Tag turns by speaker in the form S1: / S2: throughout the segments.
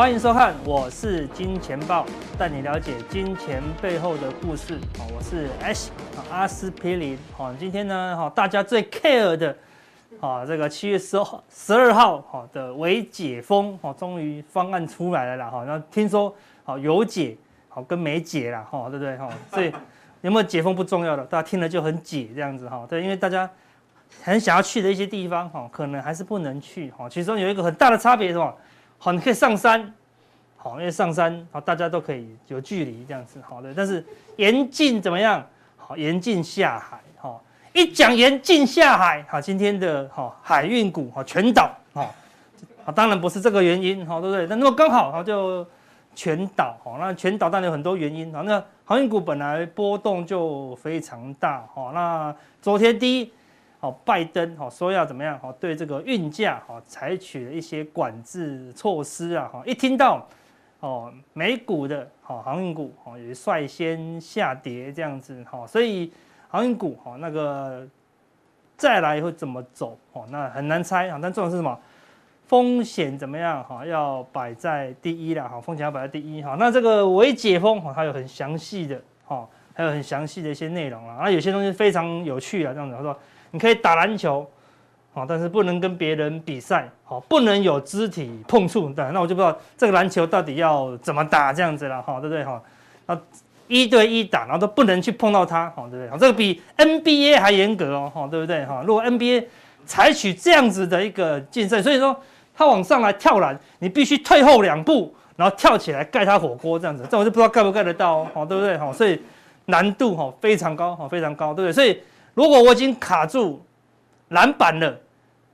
S1: 欢迎收看，我是金钱豹，带你了解金钱背后的故事。我是 Ash 阿司匹林。好，今天呢，大家最 care 的，这个七月十号、十二号的微解封，终于方案出来了啦。哈，那听说好有解，好跟没解啦，哈，对不对？哈，所以有没有解封不重要的，大家听了就很解这样子哈。对，因为大家很想要去的一些地方，哈，可能还是不能去。哈，其中有一个很大的差别是什么？好，你可以上山，好，因为上山好，大家都可以有距离这样子，好的。但是严禁怎么样？好，严禁下海，好，一讲严禁下海，好，今天的好海运股好全倒，好，当然不是这个原因，好，对不对？那那么刚好好就全倒，好，那全倒当然有很多原因，好，那航运股本来波动就非常大，好，那昨天第一。好，拜登好说要怎么样？好，对这个运价好采取了一些管制措施啊！哈，一听到哦，美股的好航运股哦也率先下跌这样子哈，所以航运股哈那个再来会怎么走哦？那很难猜啊！但重点是什么？风险怎么样？哈，要摆在第一了哈，风险要摆在第一哈。那这个微解封哈，它有很详细的哈，还有很详细的一些内容啊，啊，有些东西非常有趣啊，这样子他说。你可以打篮球，好，但是不能跟别人比赛，好，不能有肢体碰触，对，那我就不知道这个篮球到底要怎么打这样子了，哈，对不对，哈，那一对一打，然后都不能去碰到他，好，对不对？好，这个比 NBA 还严格哦，哈，对不对，哈？如果 NBA 采取这样子的一个竞赛，所以说他往上来跳篮，你必须退后两步，然后跳起来盖他火锅这样子，这我就不知道盖不盖得到哦，好，对不对，哈？所以难度哈非常高，哈，非常高，对不对？所以。如果我已经卡住篮板了，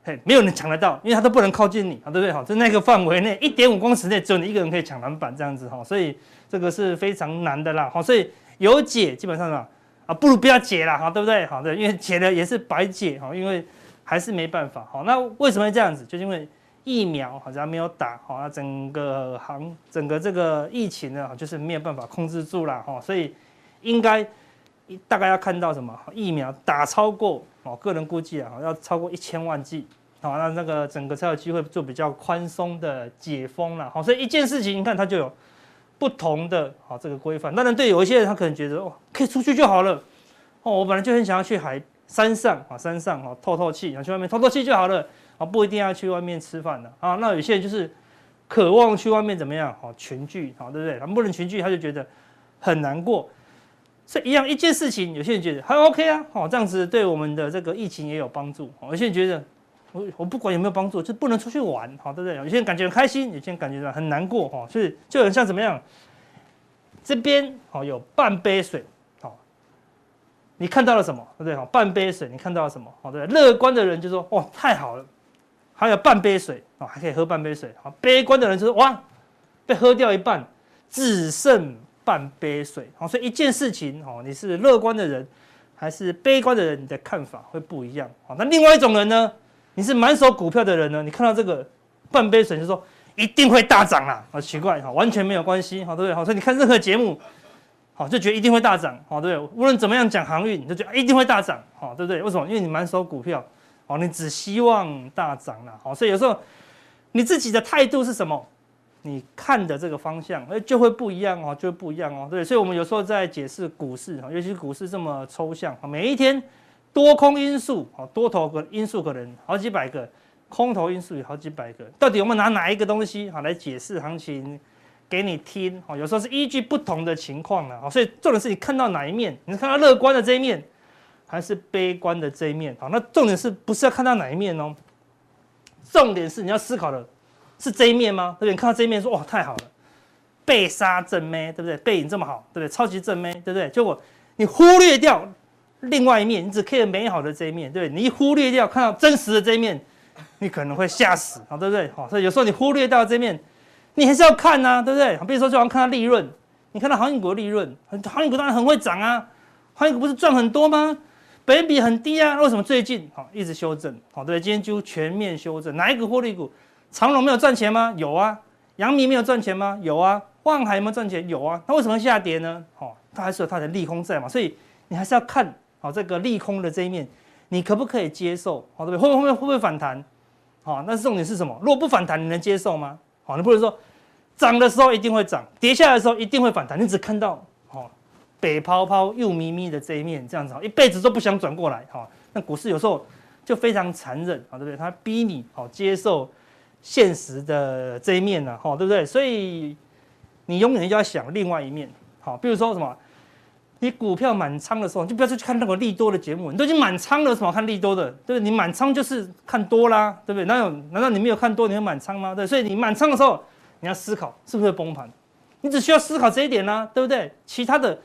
S1: 嘿，没有人抢得到，因为他都不能靠近你啊，对不对？好，在那个范围内，一点五公尺内只有你一个人可以抢篮板，这样子哈，所以这个是非常难的啦，好，所以有解基本上啊，啊，不如不要解啦，哈，对不对？好，的，因为解了也是白解，哈，因为还是没办法，好，那为什么会这样子？就是因为疫苗好像没有打，好，那整个行整个这个疫情呢，就是没有办法控制住了，哈，所以应该。大概要看到什么疫苗打超过哦，个人估计啊，要超过一千万剂，好，那那个整个才有机会做比较宽松的解封了，好，所以一件事情，你看它就有不同的好这个规范。当然，对有一些人他可能觉得哦，可以出去就好了，哦，我本来就很想要去海山上啊，山上啊透透气，想去外面透透气就好了，啊，不一定要去外面吃饭的啊。那有些人就是渴望去外面怎么样，好群聚，好对不对？他们不能群聚，他就觉得很难过。所以一样一件事情，有些人觉得还 OK 啊，好，这样子对我们的这个疫情也有帮助。有些人觉得我我不管有没有帮助，就不能出去玩，好，对不对？有些人感觉很开心，有些人感觉到很难过，哈，所以就很像怎么样？这边哦有半杯水，好，你看到了什么？对不对？好，半杯水，你看到了什么？好，对？乐观的人就说哇，太好了，还有半杯水，哦，还可以喝半杯水。好，悲观的人就说哇，被喝掉一半，只剩。半杯水，好，所以一件事情，哦，你是乐观的人还是悲观的人，你的看法会不一样，好，那另外一种人呢，你是满手股票的人呢，你看到这个半杯水就说一定会大涨啦，好奇怪，哈，完全没有关系，好，对不对？好，所以你看任何节目，好，就觉得一定会大涨，好，对不对？无论怎么样讲航运，你就觉得一定会大涨，好，对不对？为什么？因为你满手股票，好，你只希望大涨啦，好，所以有时候你自己的态度是什么？你看的这个方向，哎，就会不一样哦，就会不一样哦，对，所以，我们有时候在解释股市哈，尤其是股市这么抽象，每一天多空因素，多头个因素可能好几百个，空头因素有好几百个，到底我们拿哪一个东西哈来解释行情给你听？有时候是依据不同的情况了，所以重点是你看到哪一面，你是看到乐观的这一面，还是悲观的这一面？好，那重点是不是要看到哪一面哦？重点是你要思考的。是这一面吗？对不对？你看到这一面说哇，太好了，被杀正妹，对不对？背影这么好，对不对？超级正妹，对不对？结果你忽略掉另外一面，你只看美好的这一面，对不对？你一忽略掉看到真实的这一面，你可能会吓死，啊，对不对？好，所以有时候你忽略掉这一面，你还是要看呐，对不对？比如说就好像看到利润，你看到航运股的利润，航运股当然很会涨啊，航运股不是赚很多吗？本比很低啊，为什么最近好一直修正？好，对，今天就全面修正，哪一个获利股？长荣没有赚钱吗？有啊。阳明没有赚钱吗？有啊。万海有没有赚钱？有啊。那为什么下跌呢？哦，它还是有它的利空在嘛。所以你还是要看好这个利空的这一面，你可不可以接受？好，对不对？会不会会不会反弹？好，那重点是什么？如果不反弹，你能接受吗？好，你不能说涨的时候一定会涨，跌下来的时候一定会反弹。你只看到哦，北泡泡又咪咪的这一面，这样子，一辈子都不想转过来哈。那股市有时候就非常残忍啊，对不对？它逼你哦接受现实的这一面呢，哈，对不对？所以你永远就要想另外一面，好，比如说什么，你股票满仓的时候，你就不要去看那个利多的节目，你都已经满仓了，什么看利多的？对不对？你满仓就是看多啦，对不对？哪有？难道你没有看多，你会满仓吗？对，所以你满仓的时候。你要思考是不是崩盘，你只需要思考这一点呢、啊，对不对？其他的，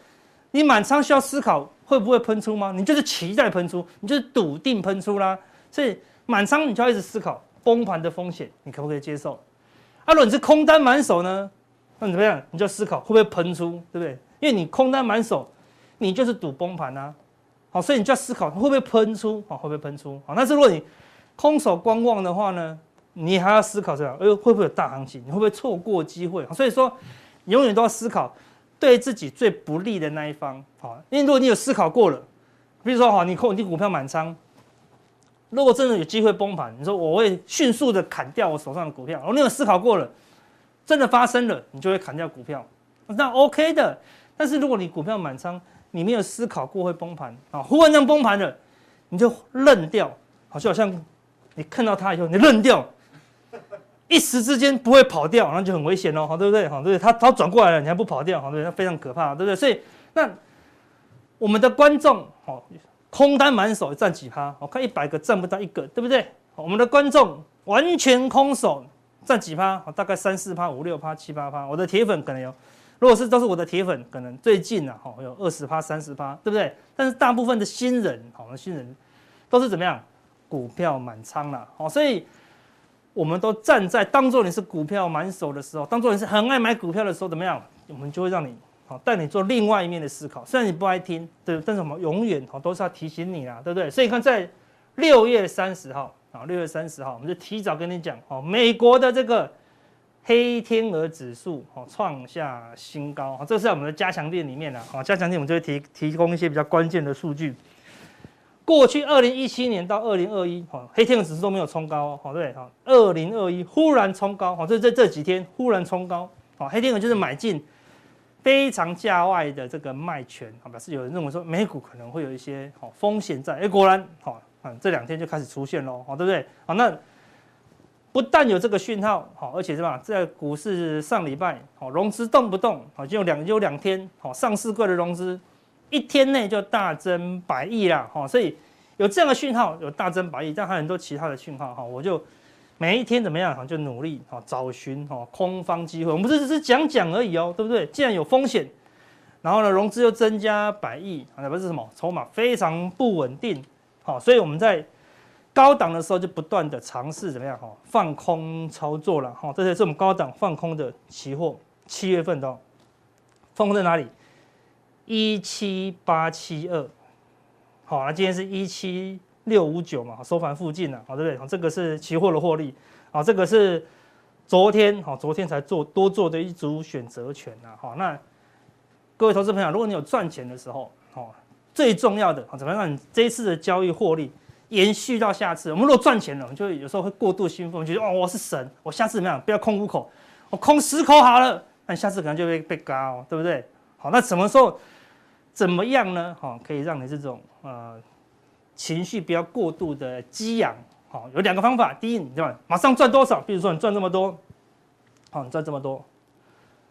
S1: 你满仓需要思考会不会喷出吗？你就是期待喷出，你就是笃定喷出啦。所以满仓你就要一直思考崩盘的风险，你可不可以接受？啊，如果你是空单满手呢，那你怎么样？你就思考会不会喷出，对不对？因为你空单满手，你就是赌崩盘啊。好，所以你就要思考会不会喷出，好，会不会喷出？好，但是如果你空手观望的话呢？你还要思考这样，哎呦，会不会有大行情？你会不会错过机会？所以说，永远都要思考对自己最不利的那一方。好，因为如果你有思考过了，比如说哈，你空你股票满仓，如果真的有机会崩盘，你说我会迅速的砍掉我手上的股票。哦，你有思考过了，真的发生了，你就会砍掉股票，那 OK 的。但是如果你股票满仓，你没有思考过会崩盘啊，忽然间崩盘了，你就愣掉，好就好像你看到它以后，你愣掉。一时之间不会跑掉，那就很危险哦，对不对？哈，对不对？他他转过来了，你还不跑掉，好，对不对？那非常可怕，对不对？所以那我们的观众，好，空单满手占几趴？我看一百个占不到一个，对不对？我们的观众完全空手占几趴？大概三四趴、五六趴、七八趴。我的铁粉可能有，如果是都是我的铁粉，可能最近啊，好有二十趴、三十趴，对不对？但是大部分的新人，好，新人都是怎么样？股票满仓了，好，所以。我们都站在当做你是股票满手的时候，当做你是很爱买股票的时候，怎么样？我们就会让你好带你做另外一面的思考。虽然你不爱听，对，但是我们永远好都是要提醒你啦，对不对？所以你看，在六月三十号啊，六月三十号，我们就提早跟你讲哦，美国的这个黑天鹅指数哦创下新高啊，这是在我们的加强店里面的啊，加强店我们就会提提供一些比较关键的数据。过去二零一七年到二零二一，哈，黑天鹅指数都没有冲高哦，好对，哈，二零二一忽然冲高，好，这这这几天忽然冲高，好，黑天鹅就是买进非常价外的这个卖权，好，表示有人认为说美股可能会有一些好风险在，哎，果然，好，嗯，这两天就开始出现喽，好，对不对？好，那不但有这个讯号，好，而且是吧，在股市上礼拜，好，融资动不动，好，就两就有两天，好，上市柜的融资。一天内就大增百亿啦，哈，所以有这样的讯号，有大增百亿，但还有很多其他的讯号，哈，我就每一天怎么样，哈，就努力，哈，找寻，哈，空方机会。我们不是只是讲讲而已哦，对不对？既然有风险，然后呢，融资又增加百亿，啊，不是什么筹码非常不稳定，好，所以我们在高档的时候就不断的尝试怎么样，哈，放空操作了，哈，这些是我们高档放空的期货，七月份的，放空在哪里？一七八七二，好，那今天是一七六五九嘛，收盘附近了，好，对不对？好，这个是期货的获利，好，这个是昨天，好，昨天才做多做的一组选择权呐，好，那各位投资朋友，如果你有赚钱的时候，好，最重要的，好，怎么样让你这一次的交易获利延续到下次？我们如果赚钱了，我们就有时候会过度兴奋，觉得哦，我是神，我下次怎么样？不要空五口，我空十口好了，那你下次可能就会被嘎哦，对不对？好，那什么时候？怎么样呢？好，可以让你这种呃情绪不要过度的激昂。好，有两个方法。第一，你对吧？马上赚多少？比如说你赚这么多，好，你赚这么多，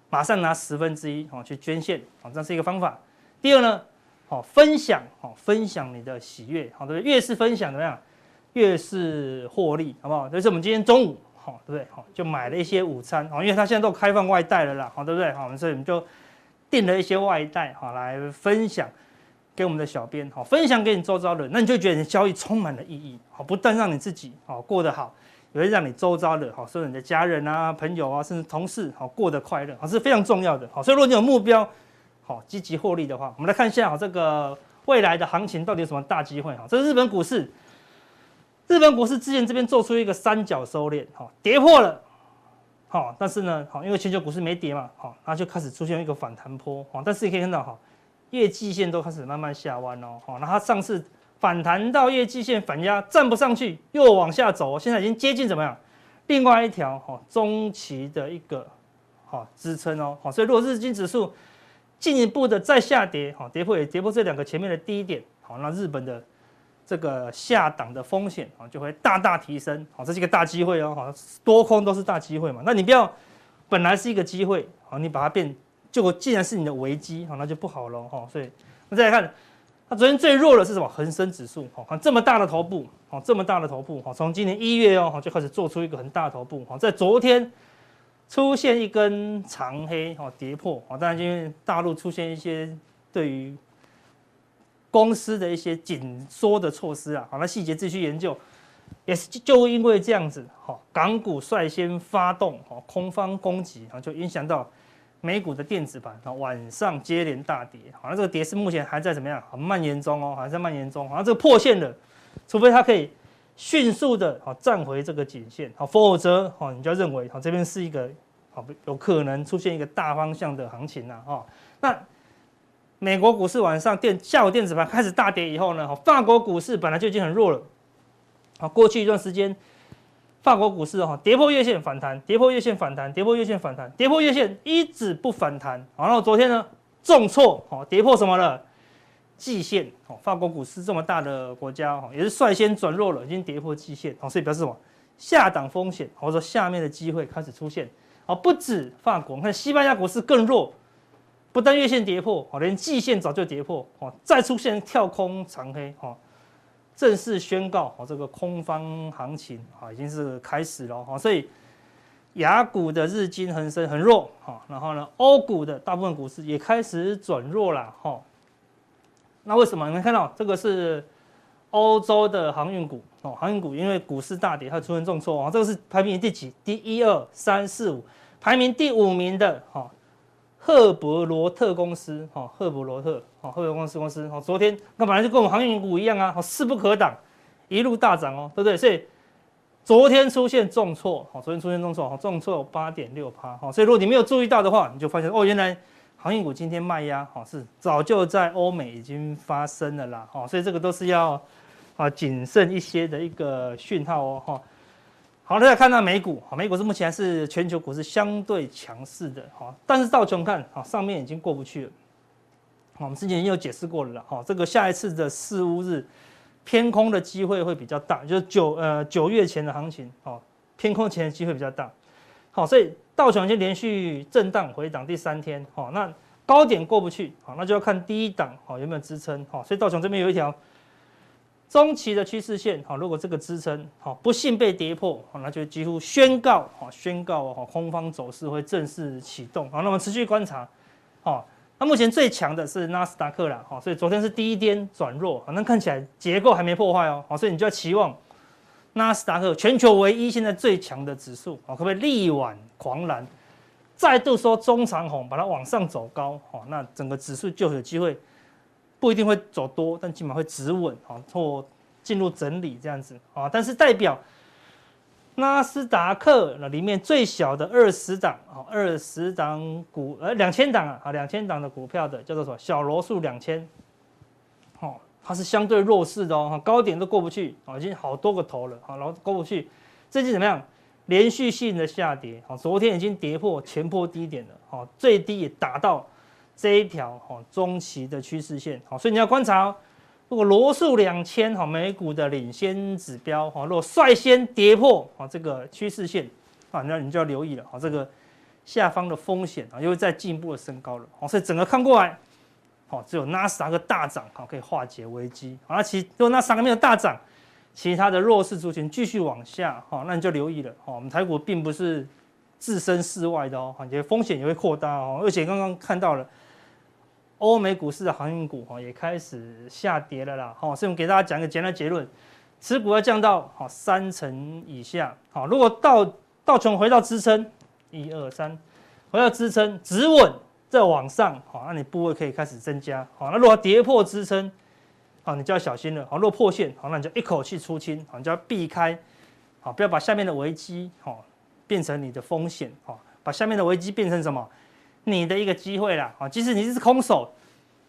S1: 马上拿十分之一，好去捐献，好，这是一个方法。第二呢，好分享，好分享你的喜悦，好对？越是分享怎么样，越是获利，好不好？就是我们今天中午，好对不对？好就买了一些午餐，好，因为他现在都开放外带了啦，好对不对？好，所以我们就。订了一些外带，好来分享给我们的小编，好分享给你周遭的人，那你就觉得你的交易充满了意义，好不但让你自己好过得好，也会让你周遭的好，所以你的家人啊、朋友啊，甚至同事好过得快乐，好是非常重要的，好。所以如果你有目标，好积极获利的话，我们来看一下好这个未来的行情到底有什么大机会，好，这是日本股市，日本股市之前这边做出一个三角收敛，好跌破了。好，但是呢，好，因为全球股市没跌嘛，好，它就开始出现一个反弹波，好，但是你可以看到，哈，月季线都开始慢慢下弯哦，好，那它上次反弹到月季线反压站不上去，又往下走，现在已经接近怎么样？另外一条哈中期的一个哈支撑哦，好，所以如果日经指数进一步的再下跌，哈，跌破也跌破这两个前面的低点，好，那日本的这个下档的风险啊就会大大提升，好，这是一个大机会哦，好，多空都是大机会嘛，那你不要本来是一个机会，好，你把它变，结果既然是你的危机，好，那就不好了哈，所以那再来看。它昨天最弱的是什么？恒生指数，哦，看这么大的头部，哦，这么大的头部，哦，从今年一月哦，就开始做出一个很大的头部，哦，在昨天出现一根长黑，哦，跌破，哦，当然因为大陆出现一些对于公司的一些紧缩的措施啊，好，那细节自己去研究，也是就因为这样子，哈，港股率先发动，哈，空方攻击，然后就影响到。美股的电子盘啊，晚上接连大跌，好像这个跌势目前还在怎么样？很蔓延中哦，还在蔓延中。好像这个破线了，除非它可以迅速的啊站回这个颈线，好，否则哈你就要认为好这边是一个好有可能出现一个大方向的行情呐，哈。那美国股市晚上电下午电子盘开始大跌以后呢，法国股市本来就已经很弱了，好，过去一段时间。法国股市哈跌破月线反弹，跌破月线反弹，跌破月线反弹，跌破月线一直不反弹。然后昨天呢重挫，哦跌破什么了？季线哦，法国股市这么大的国家哈也是率先转弱了，已经跌破季线哦，所以表示什么？下档风险或者说下面的机会开始出现哦，不止法国，你看西班牙股市更弱，不但月线跌破哦，连季线早就跌破哦，再出现跳空长黑哦。正式宣告，哦，这个空方行情啊，已经是开始了哈，所以雅股的日经、恒生很弱哈，然后呢，欧股的大部分股市也开始转弱了哈。那为什么？你们看到这个是欧洲的航运股哦，航运股因为股市大跌，它出现重挫啊，这个是排名第几？第一二三四五，排名第五名的哈。赫伯罗特公司，哈，赫伯罗特，哈，赫伯罗公司公司，哈，昨天那本来就跟我们航运股一样啊，势不可挡，一路大涨哦，对不对？所以昨天出现重挫，哈，昨天出现重挫，哈，重挫八点六趴，哈，所以如果你没有注意到的话，你就发现哦，原来航运股今天卖压，哈，是早就在欧美已经发生了啦，哈，所以这个都是要啊谨慎一些的一个讯号哦，哈。好，大家看到美股，好，美股是目前是全球股市相对强势的，好，但是道琼看，好，上面已经过不去了，好，我们之前已经有解释过了啦，好，这个下一次的四五日偏空的机会会比较大，就是九呃九月前的行情，好，偏空前的机会比较大，好，所以道琼已经连续震荡回档第三天，好，那高点过不去，好，那就要看第一档，好，有没有支撑，好，所以道琼这边有一条。中期的趋势线，好，如果这个支撑，好，不幸被跌破，好，那就几乎宣告，好，宣告，好，空方走势会正式启动，好，那我们持续观察，好，那目前最强的是纳斯达克啦，好，所以昨天是第一天转弱，反正看起来结构还没破坏哦，好，所以你就要期望纳斯达克全球唯一现在最强的指数，好，可不可以力挽狂澜，再度说中长红，把它往上走高，好，那整个指数就有机会。不一定会走多，但起码会止稳啊，或进入整理这样子啊。但是代表纳斯达克那里面最小的二十档啊，二十档股呃两千档啊，两千档的股票的叫做什么小罗素两千，哦，它是相对弱势的哦，高点都过不去啊，已经好多个头了啊，然后过不去，最近怎么样？连续性的下跌啊，昨天已经跌破前波低点了，哦，最低也达到。这一条哈中期的趋势线好，所以你要观察哦。如果罗素两千哈美股的领先指标哈，如果率先跌破啊这个趋势线啊，那你就要留意了哈，这个下方的风险啊又会再进一步的升高了。好，所以整个看过来，好，只有纳斯达克大涨好可以化解危机。好，那其如果纳斯达克没有大涨，其他的弱势族群继续往下哈，那你就留意了。好，我们台股并不是置身事外的哦，感觉风险也会扩大哦，而且刚刚看到了。欧美股市的航运股哈也开始下跌了啦，好，所以我们给大家讲一个简单结论，持股要降到好三成以下，好，如果到到从回到支撑，一二三，回到支撑止稳再往上，好，那你部位可以开始增加，好，那如果跌破支撑，好，你就要小心了，好，如果破线，好，那你就一口气出清，好，你就要避开，好，不要把下面的危机，好，变成你的风险，好，把下面的危机变成什么？你的一个机会啦，啊，即使你是空手，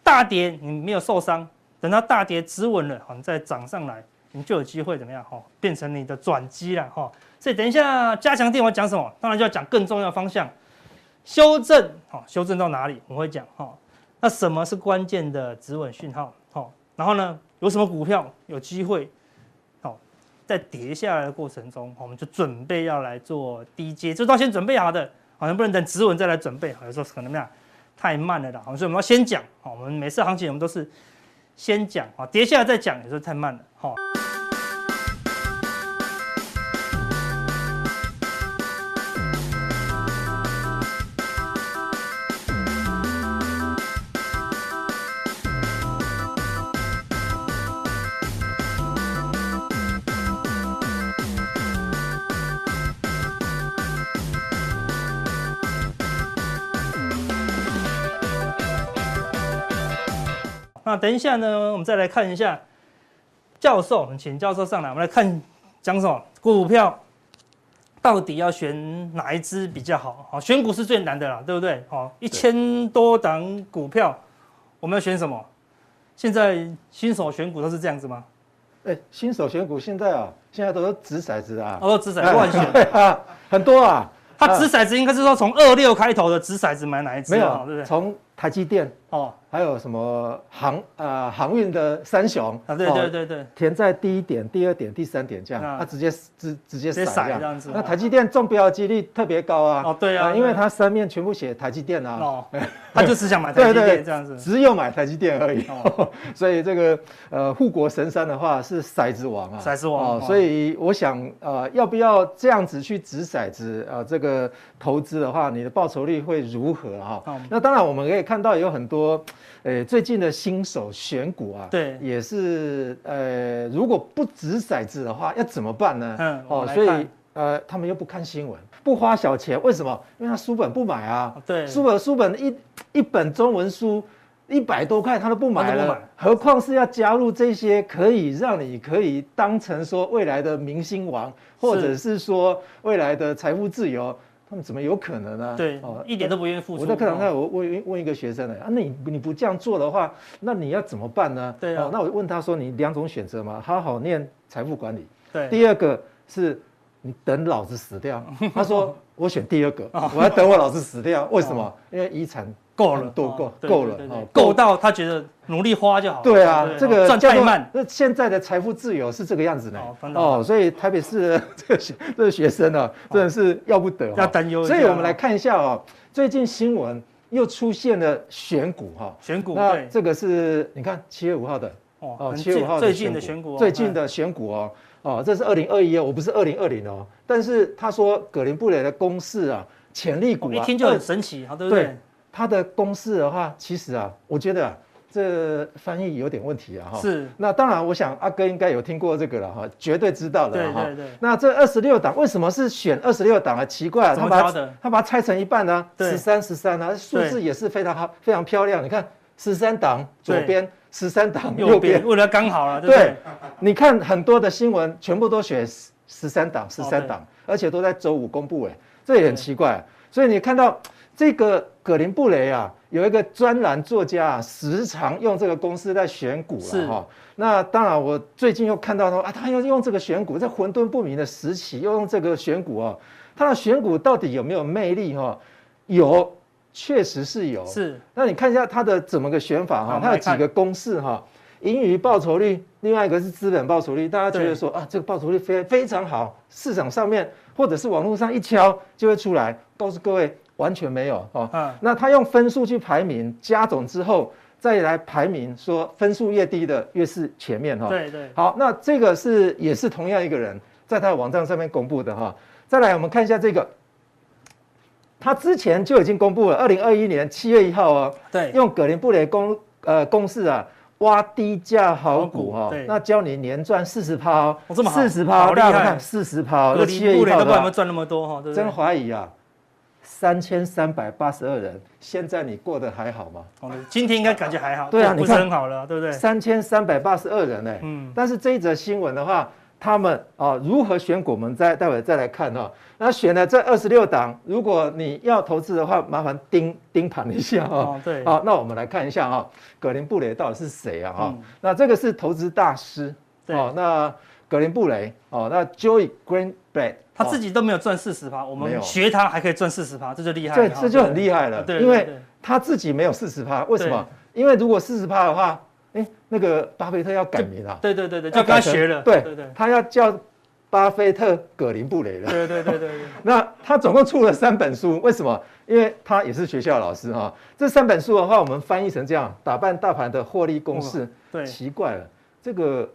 S1: 大跌你没有受伤，等到大跌止稳了，好，你再涨上来，你就有机会怎么样？哈，变成你的转机了，哈。所以等一下加强电我讲什么？当然就要讲更重要的方向，修正，好，修正到哪里？我会讲，哈，那什么是关键的止稳讯号？好，然后呢，有什么股票有机会？好，在跌下来的过程中，我们就准备要来做低阶，这都先准备好的，好像不能等止稳再来准备，好，有时候可能那样太慢了啦，好，所以我们要先讲，好，我们每次行情我们都是先讲，啊，跌下来再讲，有时候太慢了，好。那等一下呢，我们再来看一下教授，请教授上来，我们来看讲什么股票到底要选哪一支比较好？好，选股是最难的啦，对不对？好，一千多档股票，我们要选什么？现在新手选股都是这样子吗？
S2: 哎，新手选股现在啊，现在都是掷骰子啊，
S1: 哦，掷骰子乱选
S2: 啊，很多啊。
S1: 他掷骰子应该是说从二六开头的掷骰子买哪一支？
S2: 没有，
S1: 对不对？
S2: 从台积电哦。还有什么航呃航运的三雄
S1: 啊？对对对对，
S2: 填在第一点、第二点、第三点这样，它直接直直接
S1: 骰这样子。
S2: 那台积电中标几率特别高啊！
S1: 哦，对啊，
S2: 因为它三面全部写台积电啊。
S1: 哦，他就只想买台积电这样子，
S2: 只有买台积电而已。所以这个呃护国神山的话是骰子王啊，
S1: 骰子王。
S2: 所以我想呃要不要这样子去掷骰子啊？这个投资的话，你的报酬率会如何啊？那当然我们可以看到有很多。呃，最近的新手选股啊，
S1: 对，
S2: 也是呃，如果不掷骰子的话，要怎么办呢？
S1: 嗯，
S2: 哦，所以呃，他们又不看新闻，不花小钱，为什么？因为他书本不买啊，
S1: 对，
S2: 书本书本一一本中文书一百多块，他都不买了，何况是要加入这些可以让你可以当成说未来的明星王，或者是说未来的财富自由。他们怎么有可能呢？
S1: 对，哦，一点都不愿意付出。
S2: 我在课堂上，我问问一个学生呢，啊，那你你不这样做的话，那你要怎么办呢？
S1: 对啊，
S2: 那我问他说，你两种选择嘛，好好念财富管理。
S1: 对，
S2: 第二个是你等老子死掉。他说我选第二个，我要等我老子死掉。为什么？因为遗产。够了，多够够了，
S1: 够到他觉得努力花就好。
S2: 对啊，这个
S1: 赚太慢。
S2: 那现在的财富自由是这个样子呢。哦，所以台北市的这个学这个学生呢，真的是要不得，
S1: 要担忧。
S2: 所以我们来看一下哦，最近新闻又出现了选股哈，
S1: 选股。
S2: 那这个是你看七月五号的
S1: 哦，七月五号最近的选股，
S2: 最近的选股哦哦，这是二零二一哦，我不是二零二零哦，但是他说葛林布雷的公式啊，潜力股
S1: 一听就很神奇，对不对？
S2: 它的公式的话，其实啊，我觉得啊，这翻译有点问题啊，哈。
S1: 是。
S2: 那当然，我想阿哥应该有听过这个了哈，绝对知道的哈。
S1: 对对对。
S2: 那这二十六档为什么是选二十六档啊？奇怪啊，他把它他把它拆成一半呢？十三十三啊，数字也是非常好，非常漂亮。你看，十三档左边，十三档右边，
S1: 为了刚好了，对不对？
S2: 你看很多的新闻，全部都选十三档，十三档，而且都在周五公布，哎，这也很奇怪。所以你看到。这个葛林布雷啊，有一个专栏作家啊，时常用这个公式在选股了哈。那当然，我最近又看到说啊，他又用这个选股，在混沌不明的时期又用这个选股啊，他的选股到底有没有魅力哈？有，确实是有。
S1: 是。
S2: 那你看一下他的怎么个选法哈？他有几个公式哈？盈余报酬率，另外一个是资本报酬率。大家觉得说啊，这个报酬率非非常好，市场上面或者是网络上一敲就会出来，告诉各位。完全没有哦，嗯，那他用分数去排名，加总之后再来排名，说分数越低的越是前面哈。
S1: 对对。
S2: 好，那这个是也是同样一个人在他的网站上面公布的哈。再来我们看一下这个，他之前就已经公布了，二零二一年七月一号哦。
S1: 对。
S2: 用葛林布雷公呃公式啊，挖低价好股哈，那教你年赚四十趴，四十趴，大家看四十趴，
S1: 葛林布雷都不知道有没有赚那么多哈，
S2: 真怀疑啊。三千三百八十二人，现在你过得还好吗？
S1: 今天应该感觉还好。
S2: 对啊，
S1: 不是很好了，对不对？
S2: 三千三百八十二人呢。嗯。但是这一则新闻的话，他们啊如何选股，我们再待会再来看哈。那选了这二十六档，如果你要投资的话，麻烦盯盯盘一下哈。
S1: 对。
S2: 好，那我们来看一下哈，葛林布雷到底是谁啊？哈，那这个是投资大师。
S1: 哦。
S2: 那。葛林布雷哦，那 Joey Greenblatt
S1: 他自己都没有赚四十趴，我们学他还可以赚四十趴，这就厉害
S2: 了。这这就很厉害了，
S1: 对，
S2: 因为他自己没有四十趴，为什么？因为如果四十趴的话，哎，那个巴菲特要改名了。
S1: 对对对对，就跟他学了。
S2: 对对对，他要叫巴菲特葛林布雷了。
S1: 对对对对对。
S2: 那他总共出了三本书，为什么？因为他也是学校老师哈。这三本书的话，我们翻译成这样：打扮大盘的获利公式。对，奇怪了，这个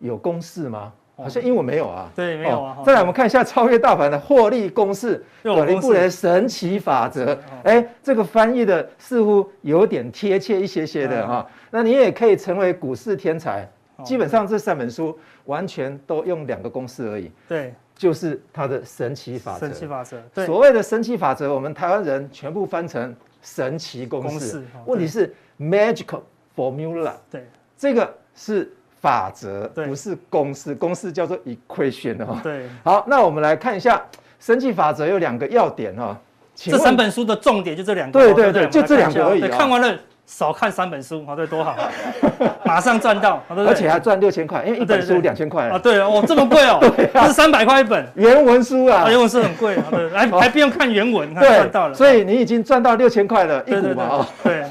S2: 有公式吗？好像英文没有啊。
S1: 对，没有啊。
S2: 再来，我们看一下超越大盘的获利公式，葛林布雷神奇法则。哎，这个翻译的似乎有点贴切一些些的哈。那你也可以成为股市天才。基本上这三本书完全都用两个公式而已。对，就是它的神奇法则。
S1: 神奇法则。
S2: 所谓的神奇法则，我们台湾人全部翻成神奇公式。问题是 magical formula。对，这个是。法则不是公式，公式叫做 equation 哈。对，好，那我们来看一下神奇法则有两个要点哈。
S1: 这三本书的重点就这两个。
S2: 对对对，就这两个而已。
S1: 看完了少看三本书，好，对，多好，马上赚到，
S2: 而且还赚六千块，因为一本书两千块。
S1: 啊，对哦，这么贵哦，这是三百块一本
S2: 原文书啊，
S1: 原文书很贵，对，还还不用看原文，赚到了。
S2: 所以你已经赚到六千块了，一股嘛啊。对。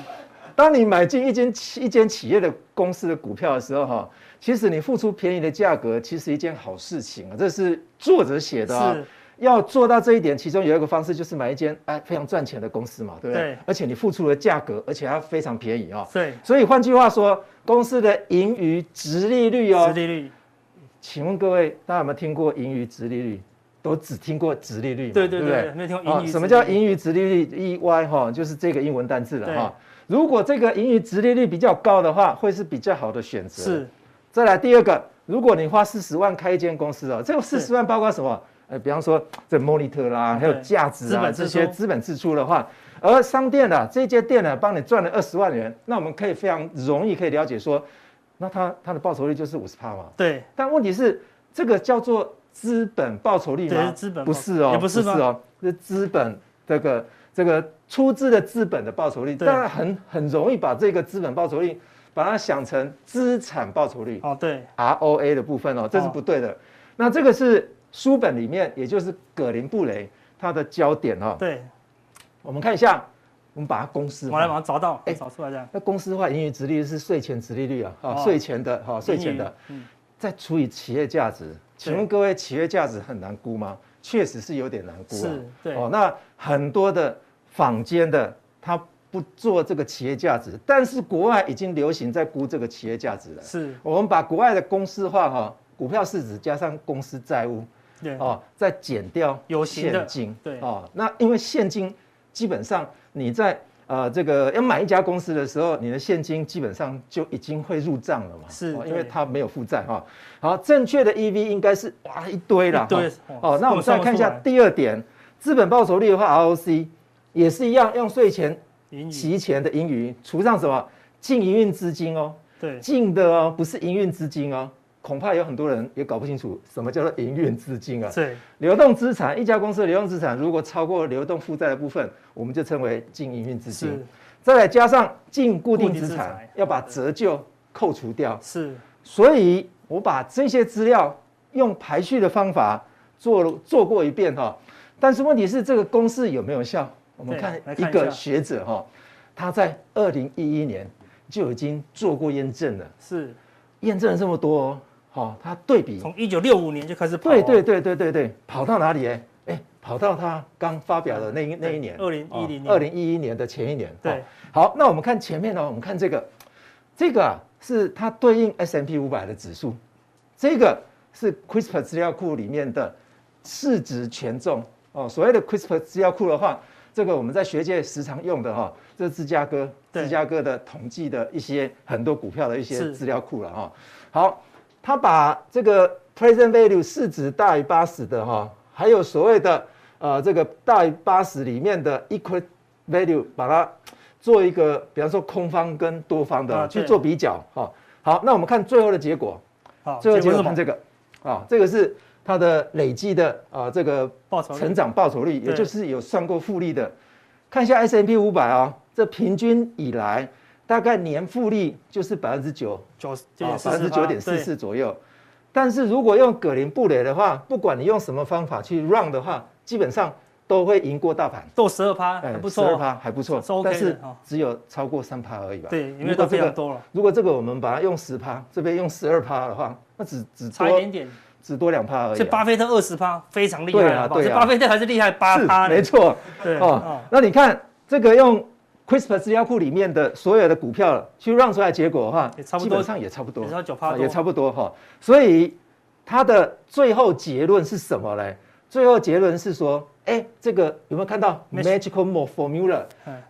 S2: 当你买进一间一间企业的公司的股票的时候，哈，其实你付出便宜的价格，其实一件好事情啊。这是作者写的啊。要做到这一点，其中有一个方式就是买一间哎非常赚钱的公司嘛，对不对？对。而且你付出的价格，而且它非常便宜啊。对。所以换句话说，公司的盈余殖利率哦。殖利率。请问各位，大家有没有听过盈余殖利率？都只听过殖利率嘛？对对对。对对？没听过盈余。什么叫盈余殖利率？EY 哈，就是这个英文单字了哈。如果这个盈余殖利率比较高的话，会是比较好的选择。是，再来第二个，如果你花四十万开一间公司哦，这个四十万包括什么？呃，比方说这 monitor 啦，还有价值啊这些资本支出的话，而商店的这间店呢，帮你赚了二十万元，那我们可以非常容易可以了解说，那它它的报酬率就是五十帕嘛。对。但问题是，这个叫做资本报酬率吗？资本不是哦，也不是哦，是资本这个。这个出资的资本的报酬率，当然很很容易把这个资本报酬率，把它想成资产报酬率哦，对，ROA 的部分哦，这是不对的。那这个是书本里面，也就是葛林布雷他的焦点哦。对，我们看一下，我们把它公式，我来把它找到，哎，找出来这样。那公式化盈余殖利率是税前殖利率啊，啊，税前的哈，税前的，嗯，再除以企业价值。请问各位，企业价值很难估吗？确实是有点难估啊。是，对。哦，那很多的。坊间的他不做这个企业价值，但是国外已经流行在估这个企业价值了。是，我们把国外的公司化哈，股票市值加上公司债务，对哦，再减掉现金，对哦，那因为现金基本上你在呃这个要买一家公司的时候，你的现金基本上就已经会入账了嘛。是，因为它没有负债哈。好，正确的 EV 应该是哇一堆了。对哦，那我们再看一下第二点，资本报酬率的话，ROC。也是一样，用税前、期前的盈余除上什么净营运资金哦，对，净的哦，不是营运资金哦，恐怕有很多人也搞不清楚什么叫做营运资金啊。对，流动资产，一家公司的流动资产如果超过流动负债的部分，我们就称为净营运资金。是，再来加上净固定资产，要把折旧扣除掉。是，所以我把这些资料用排序的方法做做过一遍哈，但是问题是这个公式有没有效？我们看一个学者哈，他在二零一一年就已经做过验证了，是。验证了这么多哦，好他对比
S1: 从一九六五年就开始跑，
S2: 对对对对对对，跑到哪里？哎哎，跑到他刚发表的那一那一年，
S1: 二零一零年，
S2: 二零一一年的前一年，对，好，那我们看前面呢，我们看这个，这个啊是它对应 S M P 五百的指数，这个是 CRISPR 资料库里面的市值权重。哦，所谓的 CRISPR 资料库的话。这个我们在学界时常用的哈，这是芝加哥芝加哥的统计的一些很多股票的一些资料库了哈。好，他把这个 present value 市值大于八十的哈，还有所谓的呃这个大于八十里面的 equal value，把它做一个，比方说空方跟多方的去做比较哈。好，那我们看最后的结果，好，最后结果看这个啊，这个是。它的累计的啊，这个成长报酬率，也就是有算过复利的，看一下 S M P 五百啊，这平均以来大概年复利就是百分之九，九啊百分之九点四四左右，但是如果用葛林布雷的话，不管你用什么方法去 run 的话，基本上都会赢过大盘。
S1: 都十二趴还不错，十
S2: 二趴还不错
S1: ，OK、
S2: 但是只有超过三趴而已吧？
S1: 对，因为都非常多了。
S2: 如果这个我们把它用十趴，这边用十二趴的话，那只只
S1: 差一点点。
S2: 只多两趴而已、啊。
S1: 这巴菲特二十趴非常厉害啊！对啊，这巴菲特还是厉害八趴。
S2: 没错。
S1: 对
S2: 哦，哦，那你看这个用 CRISPR 资料库里面的所有的股票去让出来结果的话，也差不多，基本上也差不多，
S1: 也
S2: 差不多哈、哦。所以它的最后结论是什么嘞？最后结论是说，哎，这个有没有看到 magical formula？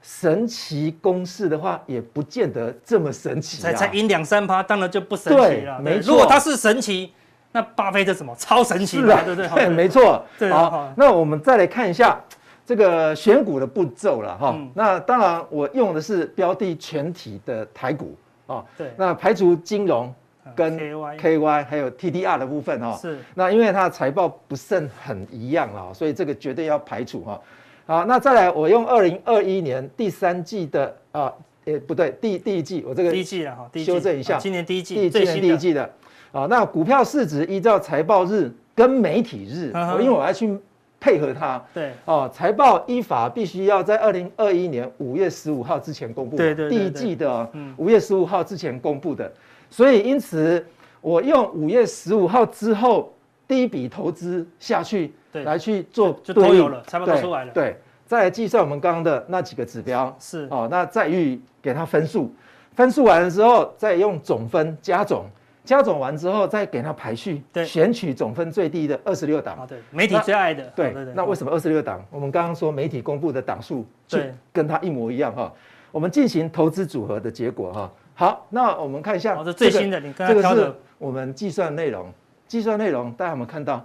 S2: 神奇公式的话，也不见得这么神奇、啊。
S1: 才才赢两三趴，当然就不神奇了。没错，如果它是神奇。那巴菲特什么超神奇的，对不对？
S2: 对，没错。好，那我们再来看一下这个选股的步骤了哈。那当然，我用的是标的全体的台股啊。对。那排除金融跟 KY 还有 TDR 的部分哈。是。那因为它的财报不甚很一样啊，所以这个绝对要排除哈。好，那再来，我用二零二一年第三季的啊，诶不对，第第一季，我这个第一季啊，哈，修正一下，
S1: 今年第一季，
S2: 今年第一季的。啊，那股票市值依照财报日跟媒体日，我因为我要去配合它。对。哦，财报依法必须要在二零二一年五月十五号之前公布。对对。第一季的五月十五号之前公布的，所以因此我用五月十五号之后第一笔投资下去，来去做
S1: 就都有了，财报都出来了。
S2: 对。再来计算我们刚刚的那几个指标。是。哦，那再予给它分数，分数完了之后再用总分加总。加总完之后，再给它排序，对，选取总分最低的二十六档。啊，
S1: 对，媒体最爱的。
S2: 对。那为什么二十六档？我们刚刚说媒体公布的档数，对，跟它一模一样哈。我们进行投资组合的结果哈。好，那我们看一下
S1: 这最新的，你
S2: 刚刚这个是我们计算内容。计算内容，大家有没有看到？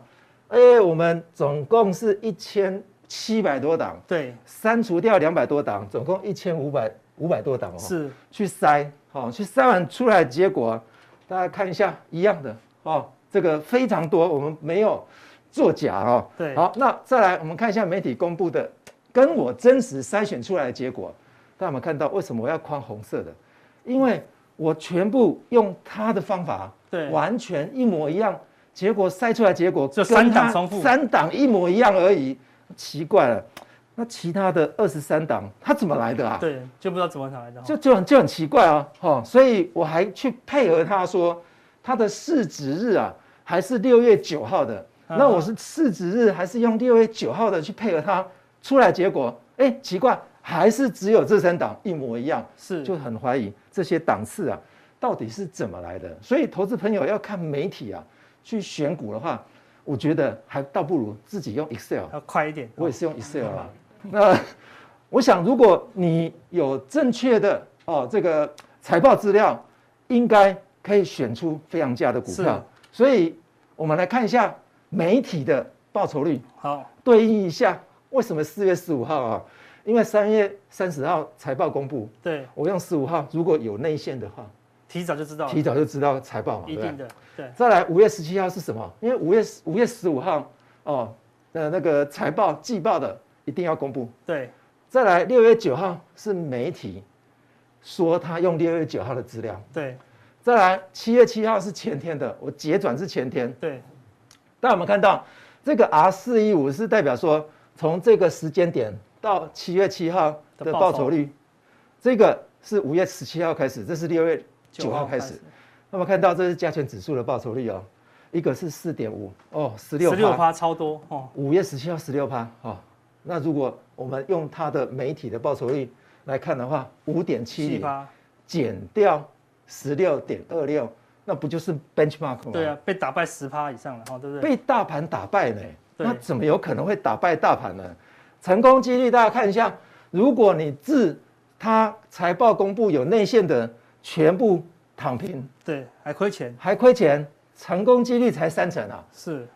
S2: 哎，我们总共是一千七百多档，对，删除掉两百多档，总共一千五百五百多档哦。是。去筛，好，去筛完出来的结果。大家看一下，一样的哦，这个非常多，我们没有作假哦。对，好，那再来我们看一下媒体公布的，跟我真实筛选出来的结果，大家有没有看到？为什么我要框红色的？因为我全部用他的方法，对，完全一模一样，结果筛出来结果
S1: 就三档重复，
S2: 三档一模一样而已，奇怪了。那其他的二十三档，它怎么来的啊？
S1: 对，就不知道怎么来的，
S2: 就就很就很奇怪啊，哈，所以我还去配合他说，他的市值日啊，还是六月九号的，那我是市值日还是用六月九号的去配合他，出来结果，哎，奇怪，还是只有这三档一模一样，是，就很怀疑这些档次啊，到底是怎么来的？所以投资朋友要看媒体啊，去选股的话，我觉得还倒不如自己用 Excel，
S1: 要快一点，
S2: 我也是用 Excel 啊。那我想，如果你有正确的哦这个财报资料，应该可以选出非常佳的股票。所以，我们来看一下媒体的报酬率。好，对应一下，为什么四月十五号啊？因为三月三十号财报公布。对，我用十五号，如果有内线的话，
S1: 提早就知道，
S2: 提早就知道财报嘛。
S1: 一定的，对。
S2: 再来，五月十七号是什么？因为五月五月十五号哦，呃，那个财报季报的。一定要公布。对，再来六月九号是媒体说他用六月九号的资料。对，再来七月七号是前天的，我结转是前天。对，但我们看到这个 R 四一五是代表说从这个时间点到七月七号的报酬率，这个是五月十七号开始，这是六月九号开始。那么看到这是加权指数的报酬率哦，一个是四点五哦，十六十
S1: 六趴超多哦，
S2: 五月十七号十六趴哦。那如果我们用它的媒体的报酬率来看的话，五点七八减掉十六点二六，那不就是 benchmark 吗？
S1: 对啊，被打败十趴以上了，对不对？
S2: 被大盘打败呢？那怎么有可能会打败大盘呢？成功几率大家看一下，如果你自它财报公布有内线的全部躺平，
S1: 对，还亏钱，
S2: 还亏钱，成功几率才三成啊！
S1: 是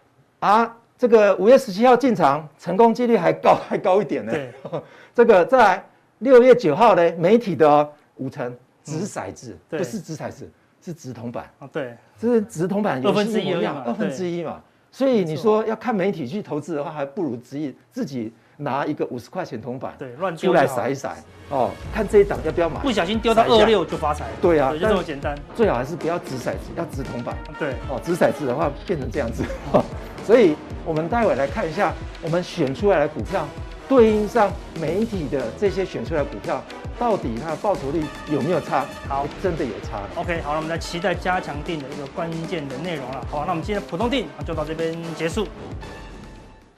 S2: 啊。这个五月十七号进场，成功几率还高，还高一点呢。对，这个在六月九号呢，媒体的哦，五成掷骰子，不是掷骰子，是掷铜板。哦，对，这是掷铜板，
S1: 二分之一一样，
S2: 二分之一嘛。所以你说要看媒体去投资的话，还不如自己自己拿一个五十块钱铜板，对，乱出来甩一甩。哦，看这一档要不要买，
S1: 不小心丢到二六就发财。
S2: 对啊，
S1: 就这么简单。
S2: 最好还是不要掷骰子，要掷铜板。
S1: 对，
S2: 哦，掷骰子的话变成这样子。所以我们待会来看一下，我们选出来的股票对应上媒体的这些选出来的股票，到底它的报酬率有没有差？
S1: 好，
S2: 真的有差。
S1: OK，好了，我们来期待加强定的一个关键的内容了。好，那我们今天的普通定就到这边结束。